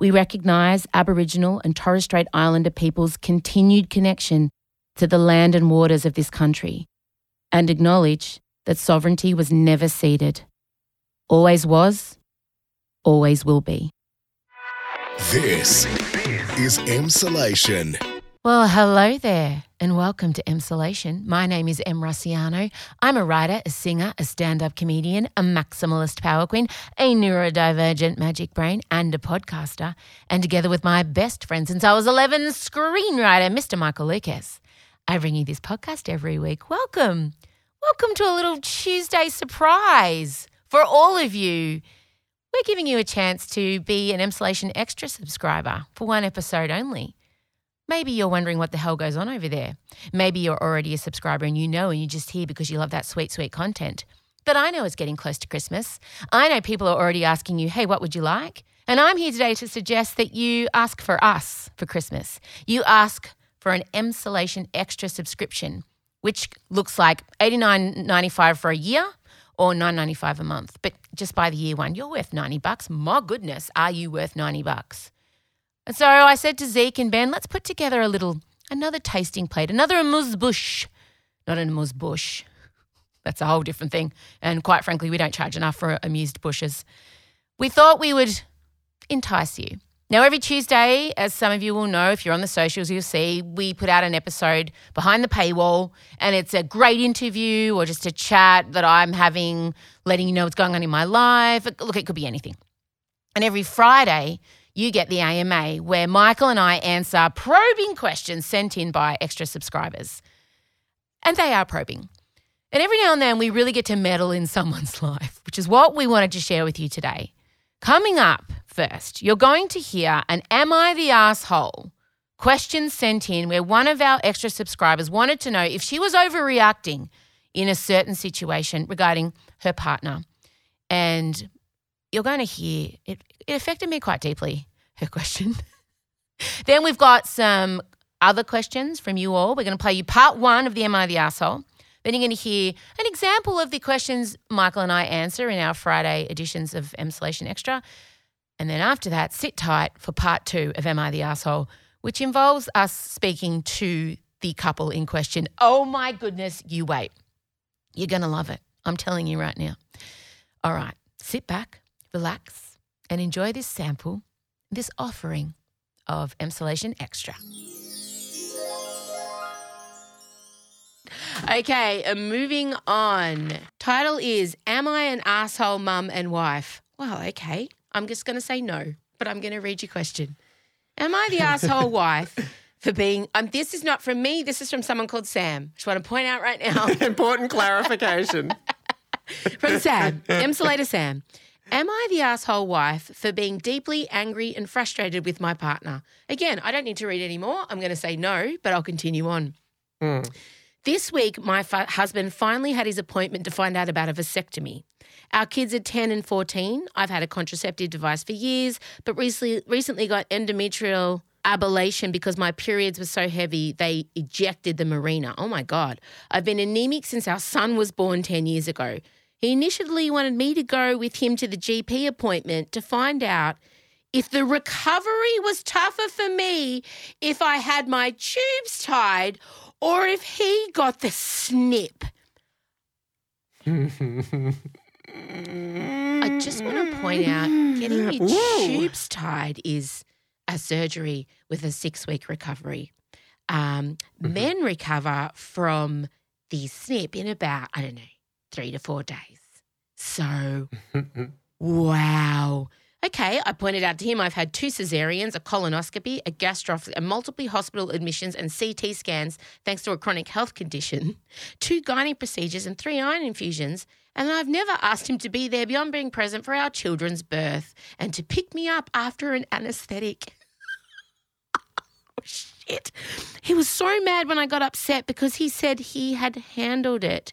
We recognise Aboriginal and Torres Strait Islander peoples' continued connection to the land and waters of this country, and acknowledge that sovereignty was never ceded. Always was, always will be. This is Emsolation. Well, hello there, and welcome to Emsolation. My name is Em Rusciano. I'm a writer, a singer, a stand up comedian, a maximalist power queen, a neurodivergent magic brain, and a podcaster. And together with my best friend since I was 11, screenwriter, Mr. Michael Lucas, I bring you this podcast every week. Welcome. Welcome to a little Tuesday surprise for all of you. We're giving you a chance to be an Emsolation Extra subscriber for one episode only. Maybe you're wondering what the hell goes on over there. Maybe you're already a subscriber and you know and you're just here because you love that sweet, sweet content. But I know it's getting close to Christmas. I know people are already asking you, hey, what would you like? And I'm here today to suggest that you ask for us for Christmas. You ask for an Emsolation Extra subscription, which looks like $89.95 for a year or $9.95 a month. But just by the year one, you're worth 90 bucks. My goodness, are you worth 90 bucks? And so I said to Zeke and Ben, let's put together a little, another tasting plate, another amuse bush, not an amuse bush. That's a whole different thing. And quite frankly, we don't charge enough for amused bushes. We thought we would entice you. Now, every Tuesday, as some of you will know, if you're on the socials, you'll see we put out an episode behind the paywall, and it's a great interview or just a chat that I'm having, letting you know what's going on in my life. Look, it could be anything. And every Friday, you get the AMA, where Michael and I answer probing questions sent in by extra subscribers. And they are probing. And every now and then, we really get to meddle in someone's life, which is what we wanted to share with you today. Coming up first, you're going to hear an Am I the Asshole question sent in where one of our extra subscribers wanted to know if she was overreacting in a certain situation regarding her partner. And you're going to hear it, it affected me quite deeply, her question. then we've got some other questions from you all. We're going to play you part one of the Am I the Asshole? Then you're going to hear an example of the questions Michael and I answer in our Friday editions of Emsolation Extra. And then after that, sit tight for part two of Am I the Asshole, which involves us speaking to the couple in question. Oh my goodness, you wait. You're going to love it. I'm telling you right now. All right, sit back, relax, and enjoy this sample, this offering of Emsolation Extra. Okay, uh, moving on. Title is Am I an Asshole Mum and Wife? Well, okay. I'm just going to say no, but I'm going to read your question. Am I the asshole wife for being. Um, this is not from me, this is from someone called Sam. Just want to point out right now. Important clarification. from Sam, Emsolator Sam. Am I the asshole wife for being deeply angry and frustrated with my partner? Again, I don't need to read any more. I'm going to say no, but I'll continue on. Hmm. This week, my fa- husband finally had his appointment to find out about a vasectomy. Our kids are 10 and 14. I've had a contraceptive device for years, but recently, recently got endometrial ablation because my periods were so heavy, they ejected the Mirena. Oh my God. I've been anemic since our son was born 10 years ago. He initially wanted me to go with him to the GP appointment to find out if the recovery was tougher for me if I had my tubes tied or if he got the snip. I just want to point out getting your tubes tied is a surgery with a six week recovery. Um, Men recover from the snip in about, I don't know, three to four days. So, wow. Okay, I pointed out to him I've had two cesareans, a colonoscopy, a gastrophy, a multiple hospital admissions, and CT scans thanks to a chronic health condition, two gynae procedures, and three iron infusions. And I've never asked him to be there beyond being present for our children's birth and to pick me up after an anaesthetic. Oh, shit. He was so mad when I got upset because he said he had handled it.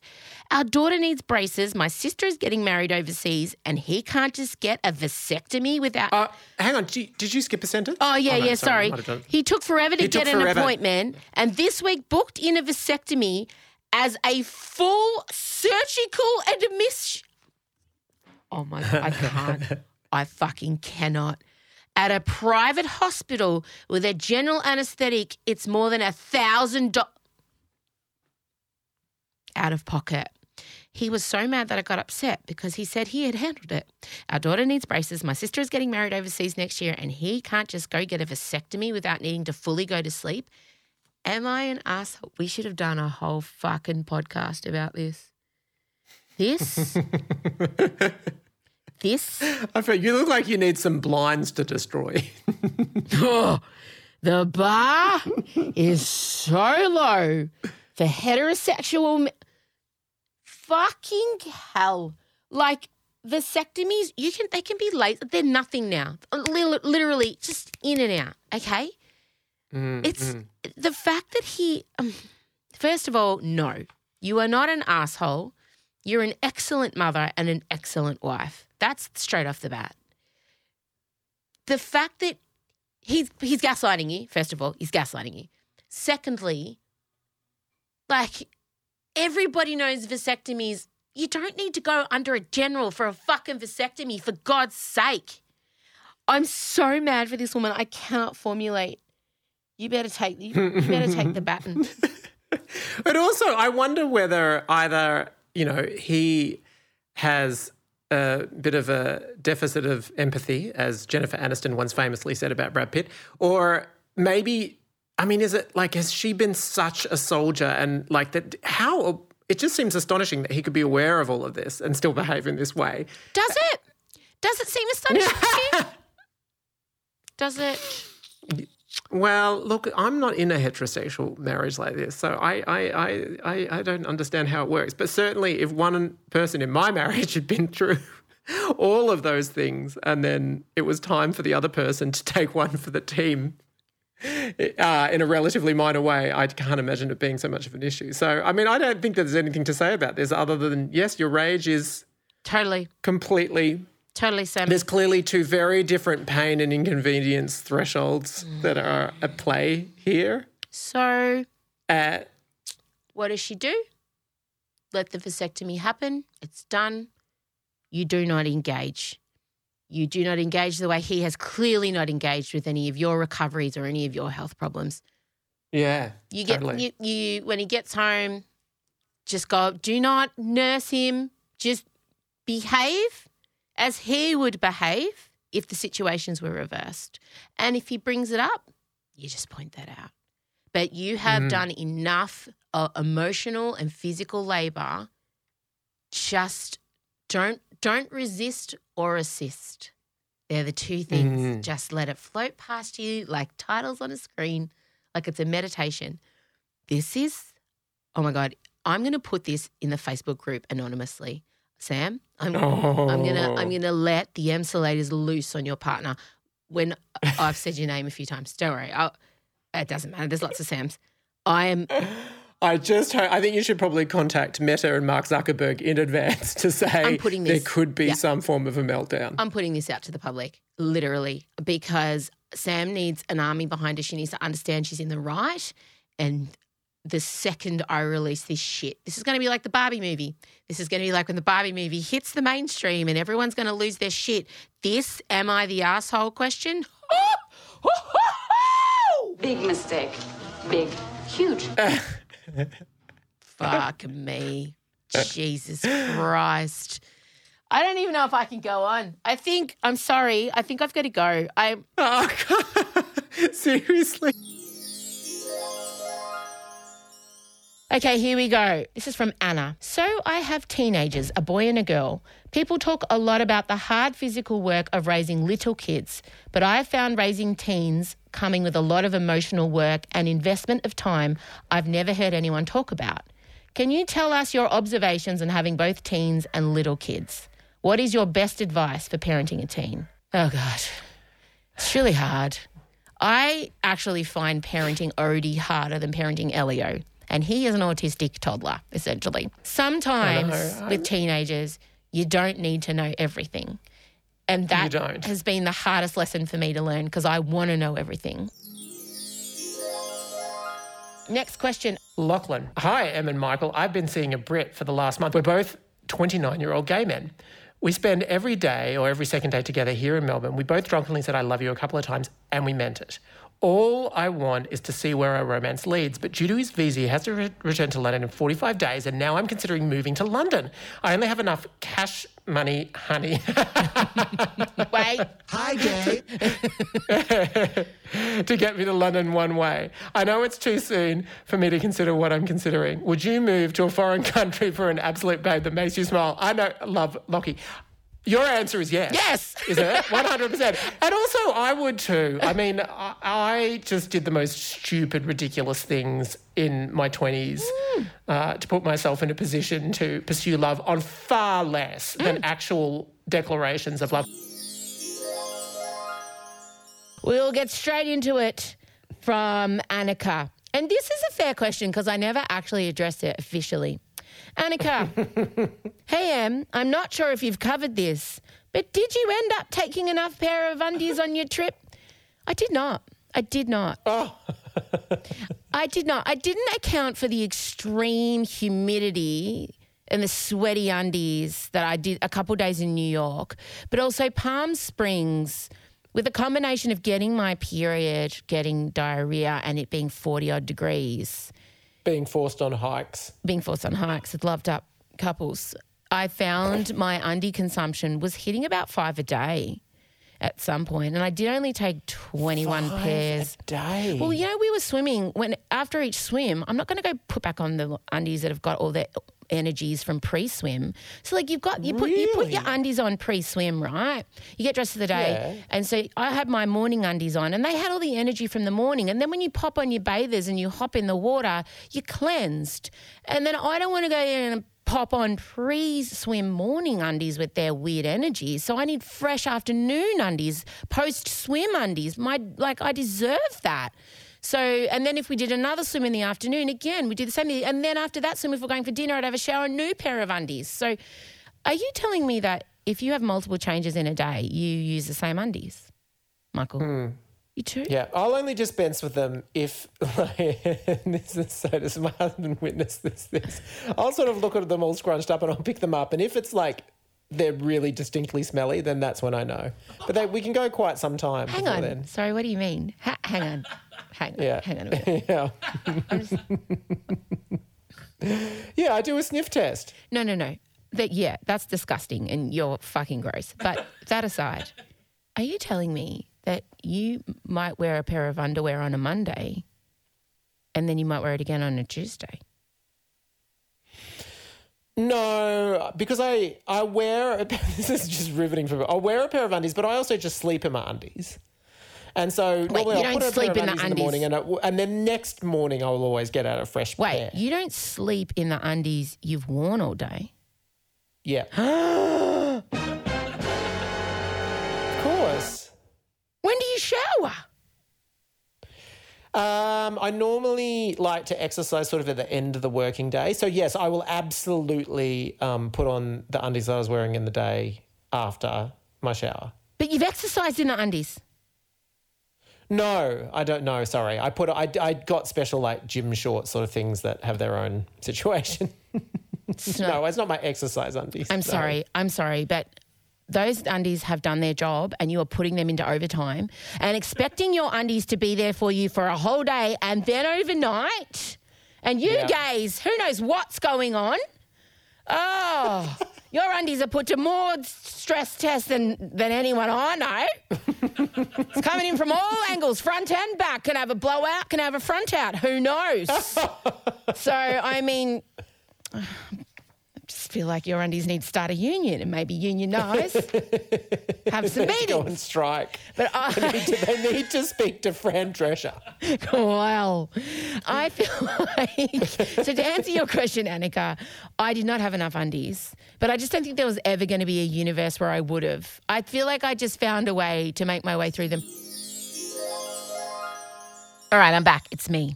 Our daughter needs braces. My sister is getting married overseas, and he can't just get a vasectomy without. Uh, hang on, did you, did you skip a sentence? Oh yeah, no, yeah. Sorry, done- he took forever to He get an forever. appointment, and this week booked in a vasectomy as a full surgical admission. Oh my god, I can't. I fucking cannot. At a private hospital with a general anaesthetic, it's more than a thousand dollars out of pocket. He was so mad that I got upset because he said he had handled it. Our daughter needs braces. My sister is getting married overseas next year, and he can't just go get a vasectomy without needing to fully go to sleep. Am I an asshole? We should have done a whole fucking podcast about this. This, this, I feel you look like you need some blinds to destroy. oh, the bar is so low for heterosexual. me- Fucking hell! Like vasectomies, you can they can be late. They're nothing now. Literally, just in and out. Okay. Mm, It's the fact that he, um, first of all, no, you are not an asshole. You're an excellent mother and an excellent wife. That's straight off the bat. The fact that he's he's gaslighting you. First of all, he's gaslighting you. Secondly, like everybody knows vasectomies. You don't need to go under a general for a fucking vasectomy. For God's sake, I'm so mad for this woman. I cannot formulate. You better take you, you better take the baton. But also, I wonder whether either, you know, he has a bit of a deficit of empathy, as Jennifer Aniston once famously said about Brad Pitt, or maybe, I mean, is it like, has she been such a soldier and like that? How? It just seems astonishing that he could be aware of all of this and still behave in this way. Does it? Does it seem astonishing? Does it? Well, look, I'm not in a heterosexual marriage like this, so I, I, I, I, I don't understand how it works. But certainly, if one person in my marriage had been through all of those things, and then it was time for the other person to take one for the team uh, in a relatively minor way, I can't imagine it being so much of an issue. So, I mean, I don't think that there's anything to say about this other than yes, your rage is Totally, completely totally, Sam. there's clearly two very different pain and inconvenience thresholds that are at play here. So, Uh, what does she do? Let the vasectomy happen. It's done. You do not engage. You do not engage the way he has clearly not engaged with any of your recoveries or any of your health problems. yeah, You get totally. you, you when he gets home, just go. Do not nurse him. Just behave as he would behave if the situations were reversed. And if he brings it up, you just point that out. But you have Mm. done enough uh, emotional and physical labor. Just don't don't resist or assist. They're the two things. Mm. Just let it float past you like titles on a screen, like it's a meditation. This is, oh my God, I'm going to put this in the Facebook group anonymously. Sam, I'm, I'm gonna I'm Oh. gonna let the emsolators loose on your partner when I've said your name a few times. Don't worry, I'll, it doesn't matter. There's lots of Sams. I am I just hope, I think you should probably contact Meta and Mark Zuckerberg in advance to say I'm putting there could be yeah. some form of a meltdown. I'm putting this out to the public, literally, because Sam needs an army behind her. She needs to understand she's in the right. And the second I release this shit, this is going to be like the Barbie movie. This is going to be like when the Barbie movie hits the mainstream and everyone's going to lose their shit. This, am I the asshole question? Big mistake. Big. Huge. Fuck me. Jesus Christ. I don't even know if I can go on. I think, I'm sorry. I think I've got to go. I, oh, God. Seriously? Okay, here we go. This is from Anna. So I have teenagers, a boy and a girl. People talk a lot about the hard physical work of raising little kids, but I have found raising teens coming with a lot of emotional work and investment of time I've never heard anyone talk about. Can you tell us your observations on having both teens and little kids? What is your best advice for parenting a teen? Oh, God. It's really hard. I actually find parenting Odie harder than parenting Elio. And he is an autistic toddler, essentially. Sometimes with teenagers, you don't need to know everything. And that has been the hardest lesson for me to learn because I want to know everything. Next question. Lachlan. Hi, Em and Michael. I've been seeing a Brit for the last month. We're both 29 year old gay men. We spend every day or every second day together here in Melbourne. We both drunkenly said, I love you a couple of times, and we meant it. All I want is to see where our romance leads, but due to his visa, he has to re- return to London in 45 days, and now I'm considering moving to London. I only have enough cash money, honey, Wait. Hi, gay. to get me to London one way. I know it's too soon for me to consider what I'm considering. Would you move to a foreign country for an absolute babe that makes you smile? I know, love Lockie. Your answer is yes. Yes. Is it? 100%. And also, I would too. I mean, I, I just did the most stupid, ridiculous things in my 20s uh, to put myself in a position to pursue love on far less than actual declarations of love. We'll get straight into it from Annika. And this is a fair question because I never actually addressed it officially. Annika, hey Em, I'm not sure if you've covered this, but did you end up taking enough pair of undies on your trip? I did not. I did not. Oh. I did not. I didn't account for the extreme humidity and the sweaty undies that I did a couple days in New York, but also Palm Springs with a combination of getting my period, getting diarrhea, and it being 40 odd degrees, Being forced on hikes. being forced on hikes with loved up couples. I found my undie consumption was hitting about five a day at some point, and I did only take 21 pairs. day. Well, you know, we were swimming when after each swim, I'm not going to go put back on the undies that have got all their energies from pre-swim. So like you've got you put you put your undies on pre-swim, right? You get dressed for the day. Yeah. And so I had my morning undies on and they had all the energy from the morning. And then when you pop on your bathers and you hop in the water, you're cleansed. And then I don't want to go in and pop on pre-swim morning undies with their weird energy. So I need fresh afternoon undies, post-swim undies. My like I deserve that. So, and then if we did another swim in the afternoon, again, we do the same thing. And then after that swim, if we're going for dinner, I'd have a shower, a new pair of undies. So, are you telling me that if you have multiple changes in a day, you use the same undies, Michael? Hmm. You too? Yeah, I'll only dispense with them if, like, this is so does my husband witness this, this. I'll sort of look at them all scrunched up and I'll pick them up. And if it's like they're really distinctly smelly, then that's when I know. But they, we can go quite some time Hang before on. then. Sorry, what do you mean? Ha- hang on. Hang on. Yeah. Hang on a minute. Yeah. Just- Yeah, I do a sniff test. no, no, no. That yeah, that's disgusting and you're fucking gross. But that aside, are you telling me that you might wear a pair of underwear on a Monday and then you might wear it again on a Tuesday? No, because I I wear a, this is just riveting for me. I wear a pair of undies, but I also just sleep in my undies. And so normally you I'll don't put a sleep pair of in the undies in the morning, and, I, and then next morning I will always get out a fresh Wait, pair. you don't sleep in the undies you've worn all day? Yeah. of course. When do you shower? Um, I normally like to exercise sort of at the end of the working day. So, yes, I will absolutely um, put on the undies that I was wearing in the day after my shower. But you've exercised in the undies. No, I don't know. Sorry. I put I, I got special like gym shorts sort of things that have their own situation. It's no, it's not my exercise undies. I'm sorry. I'm sorry, but those undies have done their job and you are putting them into overtime and expecting your undies to be there for you for a whole day and then overnight. And you Yeah. gays, who knows what's going on? Oh, your undies are put to more stress tests than, than anyone I know. it's coming in from all angles, front and back. Can have a blowout, can have a front out. Who knows? so, I mean, I feel like your undies need to start a union and maybe unionise, have some meetings. Go and strike. But They I, need, to, they need to speak to Fran Drescher. well, I feel like, so to answer your question, Annika, I did not have enough undies, but I just don't think there was ever going to be a universe where I would have. I feel like I just found a way to make my way through them. All right, I'm back. It's me.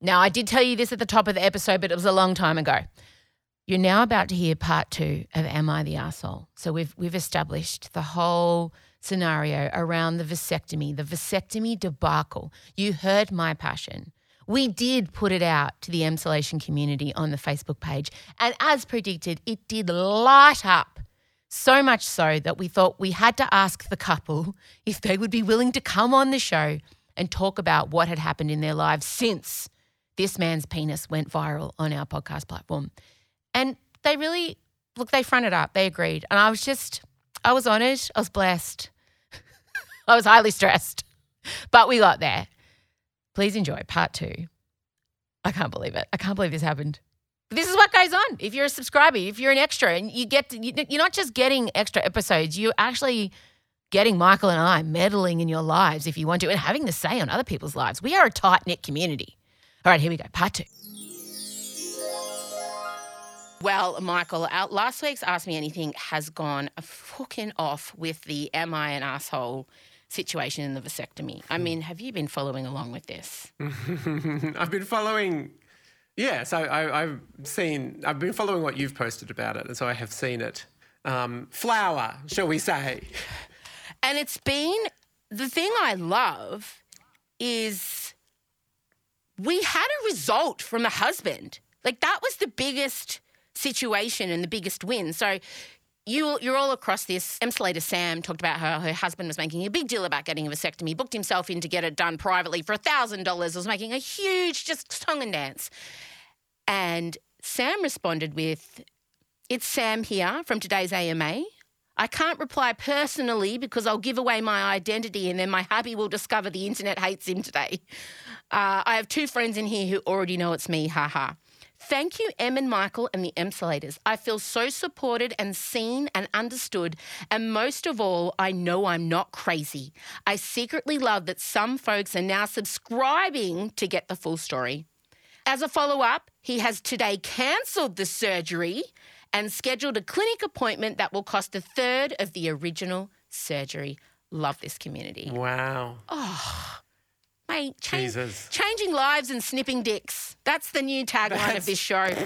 Now, I did tell you this at the top of the episode, but it was a long time ago. You're now about to hear part two of Am I the Asshole? So we've we've established the whole scenario around the vasectomy, the vasectomy debacle. You heard my passion. We did put it out to the Emsolation community on the Facebook page. And as predicted, it did light up. So much so that we thought we had to ask the couple if they would be willing to come on the show and talk about what had happened in their lives since this man's penis went viral on our podcast platform. And they really, look, they fronted up, they agreed. And I was just, I was honored, I was blessed, I was highly stressed, but we got there. Please enjoy part two. I can't believe it. I can't believe this happened. This is what goes on. If you're a subscriber, if you're an extra, and you get, to, you, you're not just getting extra episodes, you're actually getting Michael and I meddling in your lives if you want to, and having the say on other people's lives. We are a tight knit community. All right, here we go. Part two. Well, Michael, last week's Ask Me Anything has gone fucking off with the Am I an Asshole situation in the vasectomy. I mean, have you been following along with this? I've been following. Yeah, so I, I've seen. I've been following what you've posted about it, and so I have seen it. Um, flower, shall we say? And it's been the thing I love is we had a result from the husband. Like that was the biggest situation and the biggest win. So you, you're all across this. Emsolator Sam talked about how her husband was making a big deal about getting a vasectomy, booked himself in to get it done privately for $1,000, was making a huge just song and dance. And Sam responded with, It's Sam here from today's AMA. I can't reply personally because I'll give away my identity and then my hubby will discover the internet hates him today. Uh, I have two friends in here who already know it's me, haha. Thank you, Em and Michael and the Emsolators. I feel so supported and seen and understood. And most of all, I know I'm not crazy. I secretly love that some folks are now subscribing to get the full story. As a follow up, he has today cancelled the surgery and scheduled a clinic appointment that will cost a third of the original surgery. Love this community. Wow. Ah. Mate, change, Jesus. changing lives and snipping dicks. That's the new tagline of this show.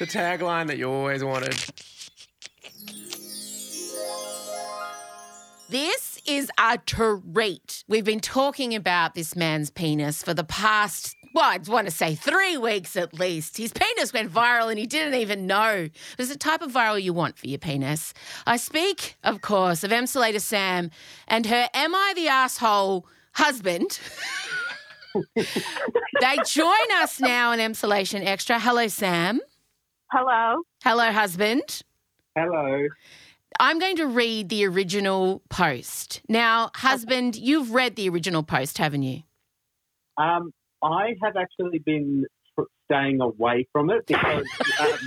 The tagline that you always wanted. This is a treat. We've been talking about this man's penis for the past, well, I'd want to say three weeks at least. His penis went viral and he didn't even know. There's a type of viral you want for your penis. I speak, of course, of Emsolator Sam and her Am I the Asshole husband. they join us now in Emsolation Extra. Hello, Sam. Hello. Hello, husband. Hello. I'm going to read the original post. Now, husband, you've read the original post, haven't you? Um, I have actually been staying away from it because um,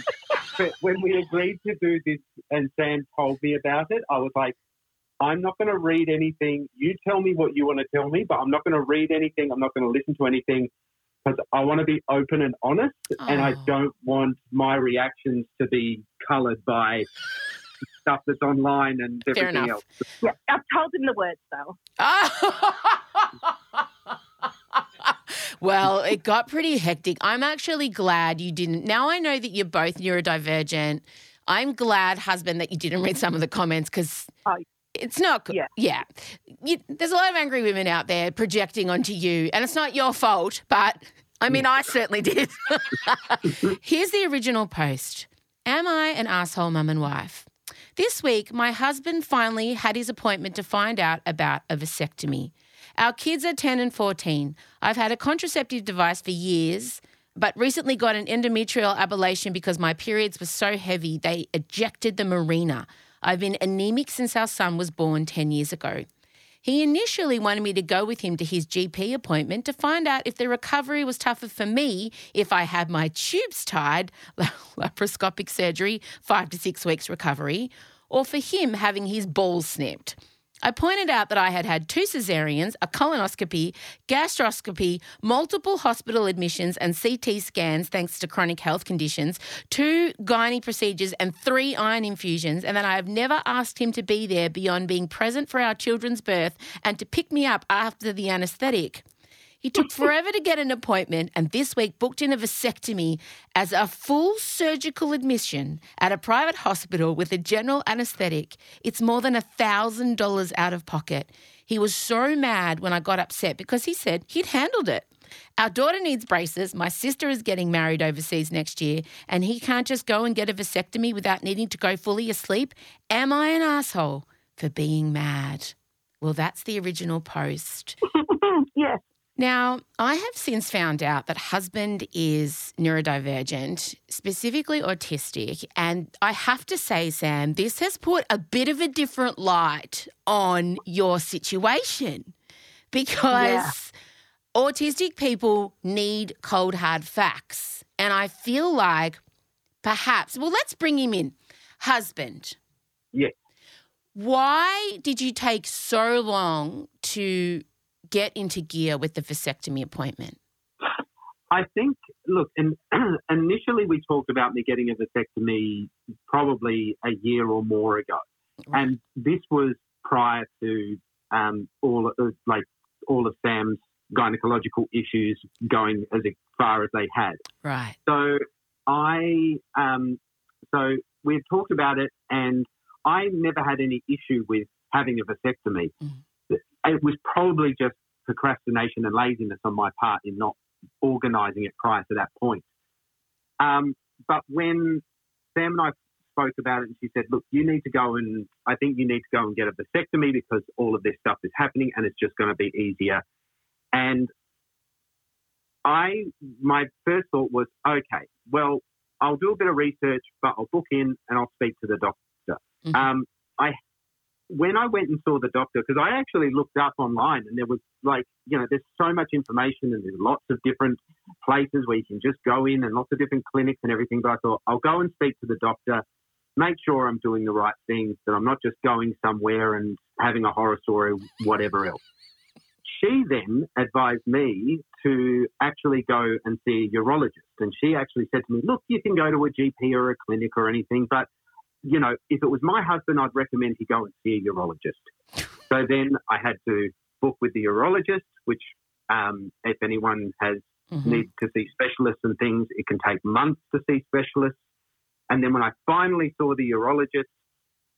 but when we agreed to do this and Sam told me about it, I was like, I'm not going to read anything. You tell me what you want to tell me, but I'm not going to read anything. I'm not going to listen to anything because I want to be open and honest, and I Oh. don't want my reactions to be coloured by stuff that's online and Fair everything enough. else. Yeah, I've told him the words though. well, it got pretty hectic. I'm actually glad you didn't. Now I know that you're both neurodivergent. I'm glad, husband, that you didn't read some of the comments because Oh, it's not good. yeah. Yeah. You, there's a lot of angry women out there projecting onto you, and it's not your fault, but I mean, I certainly did. Here's the original post Am I an asshole mum and wife? This week, my husband finally had his appointment to find out about a vasectomy. Our kids are 10 and 14. I've had a contraceptive device for years, but recently got an endometrial ablation because my periods were so heavy they ejected the Mirena. I've been anemic since our son was born 10 years ago. He initially wanted me to go with him to his GP appointment to find out if the recovery was tougher for me if I had my tubes tied, laparoscopic surgery, five to six weeks recovery, or for him having his balls snipped. I pointed out that I had had two cesareans, a colonoscopy, gastroscopy, multiple hospital admissions, and CT scans thanks to chronic health conditions, two gynae procedures, and three iron infusions, and that I have never asked him to be there beyond being present for our children's birth and to pick me up after the anaesthetic. He took forever to get an appointment and this week booked in a vasectomy as a full surgical admission at a private hospital with a general anaesthetic. It's more than $1,000 out of pocket. He was so mad when I got upset because he said he'd handled it. Our daughter needs braces. My sister is getting married overseas next year, and he can't just go and get a vasectomy without needing to go fully asleep. Am I an asshole for being mad? Well, that's the original post. yes. Now, I have since found out that husband is neurodivergent, specifically autistic. And I have to say, Sam, this has put a bit of a different light on your situation because autistic people need cold, hard facts. And I feel like perhaps, well, let's bring him in. Husband. Yes. Why did you take so long to get into gear with the vasectomy appointment? I think, look, in, initially we talked about me getting a vasectomy probably a year or more ago. And this was prior to um, all of, like all of Sam's gynecological issues going as far as they had. Right. So I, um, so we had talked about it, and I never had any issue with having a vasectomy. Mhm. It was probably just procrastination and laziness on my part in not organising it prior to that point. Um, but when Sam and I spoke about it, and she said, "Look, you need to go and I think you need to go and get a vasectomy because all of this stuff is happening, and it's just going to be easier." And I, my first thought was, okay, well, I'll do a bit of research, but I'll book in and I'll speak to the doctor. Mhm. Um, I, when I went and saw the doctor, because I actually looked up online and there was like, you know, there's so much information and there's lots of different places where you can just go in and lots of different clinics and everything. But I thought I'll go and speak to the doctor, make sure I'm doing the right things, that I'm not just going somewhere and having a horror story, whatever else. She then advised me to actually go and see a urologist. And she actually said to me, look, you can go to a GP or a clinic or anything, but, you know, if it was my husband, I'd recommend he go and see a urologist. So then I had to book with the urologist, which, um, if anyone has Mhm. needs to see specialists and things, it can take months to see specialists. And then when I finally saw the urologist,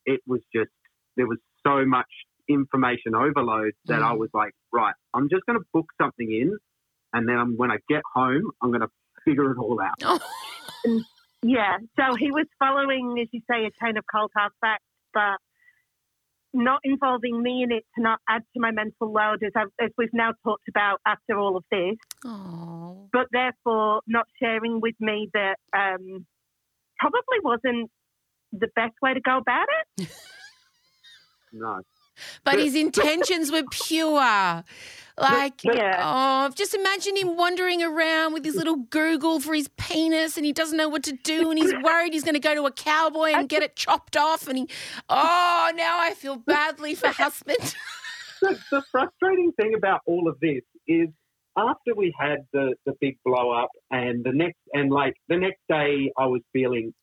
it was just, there was so much information overload that I Mm. was like, right, I'm just going to book something in. And then when I get home, I'm going to figure it all out. Oh, Yeah. So he was following, as you say, a chain of cold hard facts, but not involving me in it to not add to my mental load, as, I've, as we've now talked about after all of this. oh. But therefore, not sharing with me that um, probably wasn't the best way to go about it. No. But his intentions were pure. Like, Yeah. oh, just imagine him wandering around with his little Google for his penis and he doesn't know what to do and he's worried he's going to go to a cowboy and get it chopped off. And he, oh, now I feel badly for husband. the, the frustrating thing about all of this is after we had the, the big blow up and the next and like the next day I was feeling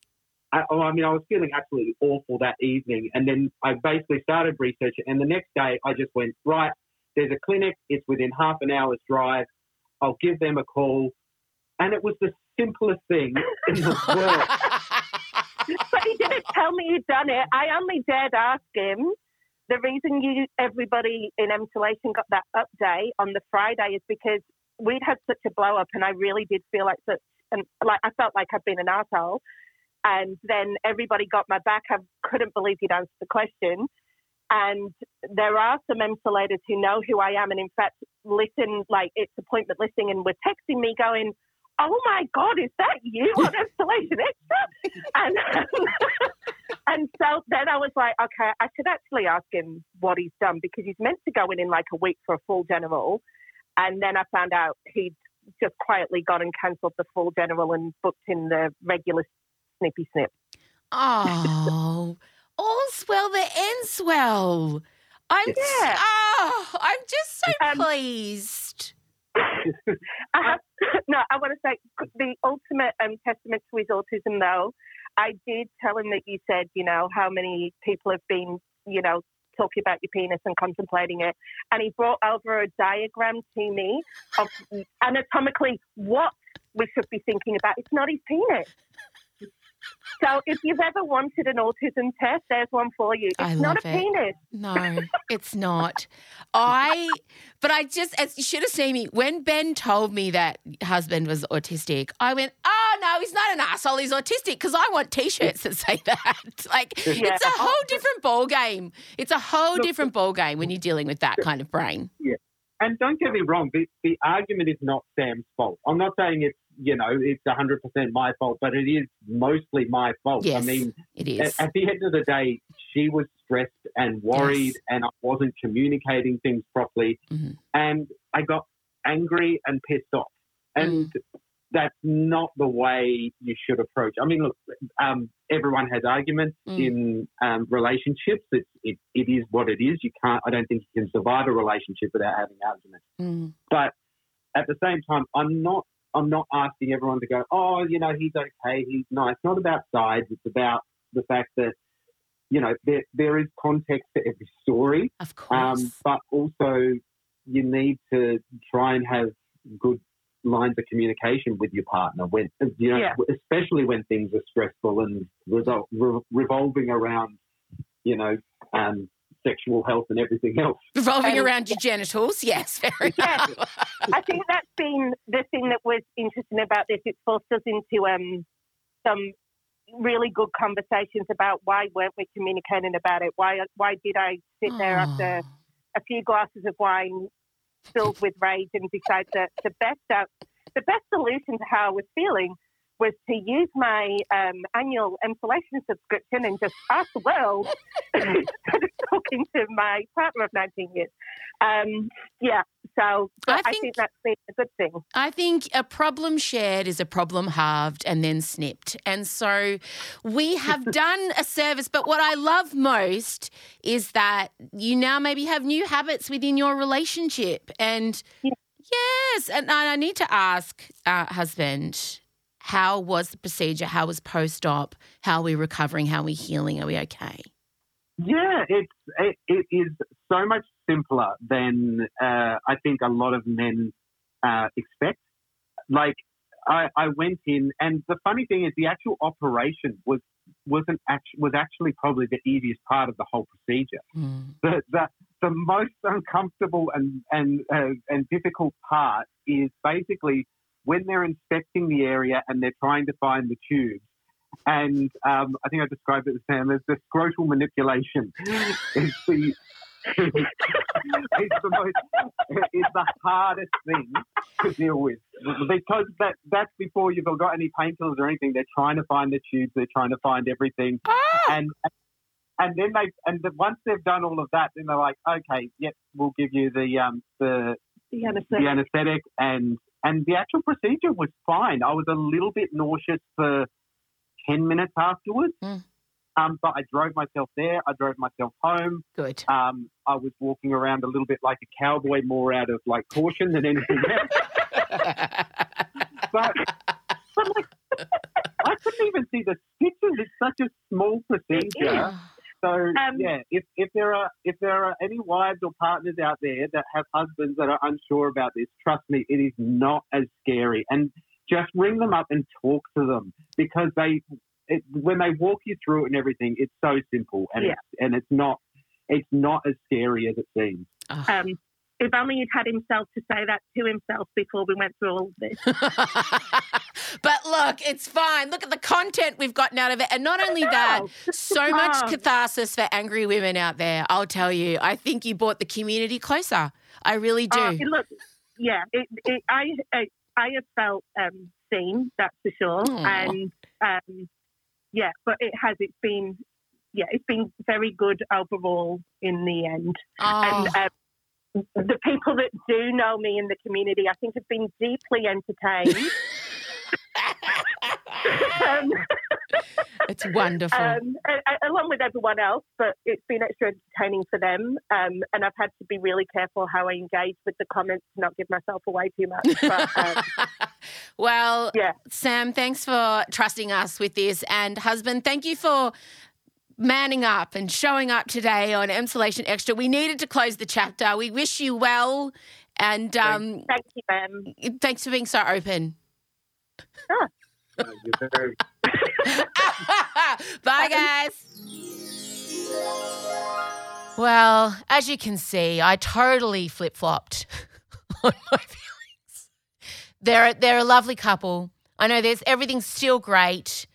I, oh, I mean I was feeling absolutely awful that evening and then I basically started researching and the next day I just went right there's a clinic it's within half an hour's drive I'll give them a call and it was the simplest thing in the world but he didn't tell me he'd done it. I only dared ask him. The reason you everybody in Emsolation got that update on the Friday is because we'd had such a blow up, and I really did feel like such, and like I felt like I'd been an asshole. And then everybody got my back. I couldn't believe you'd answered the question. And there are some Emsolators who know who I am, and in fact, listen like it's appointment listing, and were texting me going, "Oh my God, is that you on Emsolation Extra?" And and so then I was like, okay, I should actually ask him what he's done because he's meant to go in in like a week for a full general, and then I found out he'd just quietly gone and cancelled the full general and booked in the regular snippy snip. oh, all's well that ends well. I'm, Yeah. oh, I'm just so Um, pleased. I have, no, I want to say the ultimate um, testament to his autism, though. I did tell him that you said, you know, how many people have been, you know, talking about your penis and contemplating it. And he brought over a diagram to me of anatomically what we should be thinking about. It's not his penis. So if you've ever wanted an autism test, there's one for you. It's I not a it. penis. No, it's not. I, but I just, as you should have seen me when Ben told me that husband was autistic. I went, oh no, he's not an asshole. He's autistic because I want T-shirts that say that. Like Yeah. it's a whole different ball game. It's a whole different ball game when you're dealing with that kind of brain. Yeah. And don't get me wrong, the, the argument is not Sam's fault. I'm not saying it's, you know, it's 100% my fault, but it is mostly my fault. Yes, I mean, it at, at the end of the day, she was stressed and worried, Yes. and I wasn't communicating things properly. Mhm. And I got angry and pissed off. And Mm. that's not the way you should approach. I mean, look, um, everyone has arguments Mm. in um, relationships. It's, it, it is what it is. You can't. I don't think you can survive a relationship without having arguments. Mm. But at the same time, I'm not. I'm not asking everyone to go. Oh, you know, he's okay. He's nice. It's not about sides. It's about the fact that you know there there is context to every story. Of course. Um, but also, you need to try and have good lines of communication with your partner when you know, Yeah. especially when things are stressful and resol- re- revolving around, you know, um, sexual health and everything else. Revolving and- around your genitals. Yes, very Yes. I think that's been the thing that was interesting about this. It forced us into um, some really good conversations about why weren't we communicating about it? Why why did I sit there after Oh. a few glasses of wine filled with rage and decide that the best out, the best solution to how I was feeling was to use my um, annual Emsolation subscription and just ask the world talking to my partner of 19 years. Um, yeah, so I I think, think- that's been a good thing. I think a problem shared is a problem halved and then snipped. And so we have done a service. But what I love most is that you now maybe have new habits within your relationship. And Yeah. yes, and I I need to ask, uh, husband, how was the procedure? How was post op? How are we recovering? How are we healing? Are we okay? Yeah, it's it, it is so much simpler than uh, I think a lot of men uh, expect. Like I, I went in, and the funny thing is, the actual operation was wasn't act- was actually probably the easiest part of the whole procedure. Mm. The the, the most uncomfortable and and uh, and difficult part is basically when they're inspecting the area and they're trying to find the tubes. And um, I think I described it to Sam as the scrotal manipulation. is the it's the most it's the hardest thing to deal with because that that's before you've got any painkillers or anything. They're trying to find the tubes. They're trying to find everything, and and then they and the, once they've done all of that, then they're like, okay, yep, we'll give you the um the The the anesthetic. and and the actual procedure was fine. I was a little bit nauseous for ten minutes afterwards. Mm. Um, but I drove myself there. I drove myself home. Good. Um, I was walking around a little bit like a cowboy, more out of like caution than anything else. But, but like, I couldn't even see the stitches. It's such a small procedure. So Um, yeah, if, if there are if there are any wives or partners out there that have husbands that are unsure about this, trust me, it is not as scary. And just ring them up and talk to them because they it, when they walk you through it and everything, it's so simple and Yeah. it's and it's not it's not as scary as it seems. Um, if only he'd had himself to say that to himself before we went through all of this. but look, it's fine. Look at the content we've gotten out of it. And not only that, so much catharsis for angry women out there. I'll tell you, I think you brought the community closer. I really do. Uh, look, yeah, it, it, I, I, I have felt um, seen, that's for sure, Aw. and um, yeah, but it has. It's been, yeah, it's been very good overall in the end, oh, and um, the people that do know me in the community, I think, have been deeply entertained. um, it's wonderful. um, along with everyone else, but it's been extra entertaining for them. Um, and I've had to be really careful how I engage with the comments to not give myself away too much. But um, well, yeah, Sam, thanks for trusting us with this. And husband, thank you for manning up and showing up today on Emsolation Extra. We needed to close the chapter. We wish you well. And um, Thank you, ma'am. thanks for being so open. No, you're Bye, guys. Well, as you can see, I totally flip flopped on my feelings. They're they're a lovely couple. I know there's everything's still great.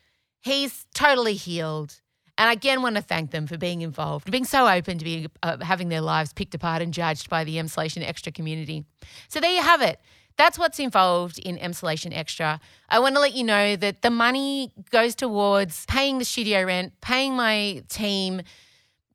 He's totally healed, and again want to thank them for being involved, being so open to being uh, having their lives picked apart and judged by the Emsolation Extra community. So there you have it. That's what's involved in Emsolation Extra. I want to let you know that the money goes towards paying the studio rent, paying my team.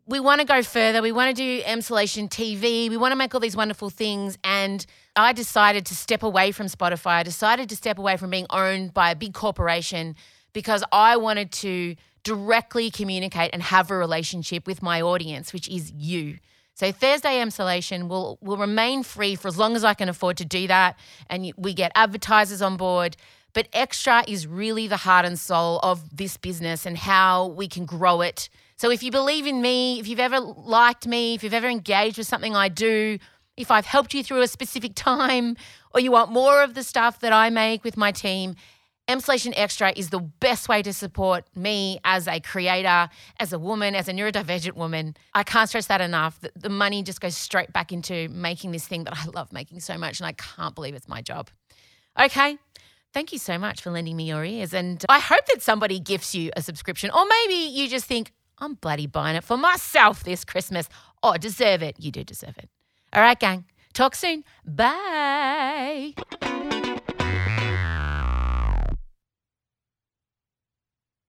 We want to go further. We want to do Emsolation TV. We want to make all these wonderful things. And I decided to step away from Spotify. I decided to step away from being owned by a big corporation because I wanted to directly communicate and have a relationship with my audience, which is you. So Thursday Emsolation will will remain free for as long as I can afford to do that, and we get advertisers on board. But extra is really the heart and soul of this business and how we can grow it. So if you believe in me, if you've ever liked me, if you've ever engaged with something I do, if I've helped you through a specific time, or you want more of the stuff that I make with my team, Emsolation Extra is the best way to support me as a creator, as a woman, as a neurodivergent woman. I can't stress that enough. The, the money just goes straight back into making this thing that I love making so much, and I can't believe it's my job. Okay. Thank you so much for lending me your ears. And I hope that somebody gifts you a subscription, or maybe you just think, I'm bloody buying it for myself this Christmas. Oh, I deserve it. You do deserve it. All right, gang. Talk soon. Bye.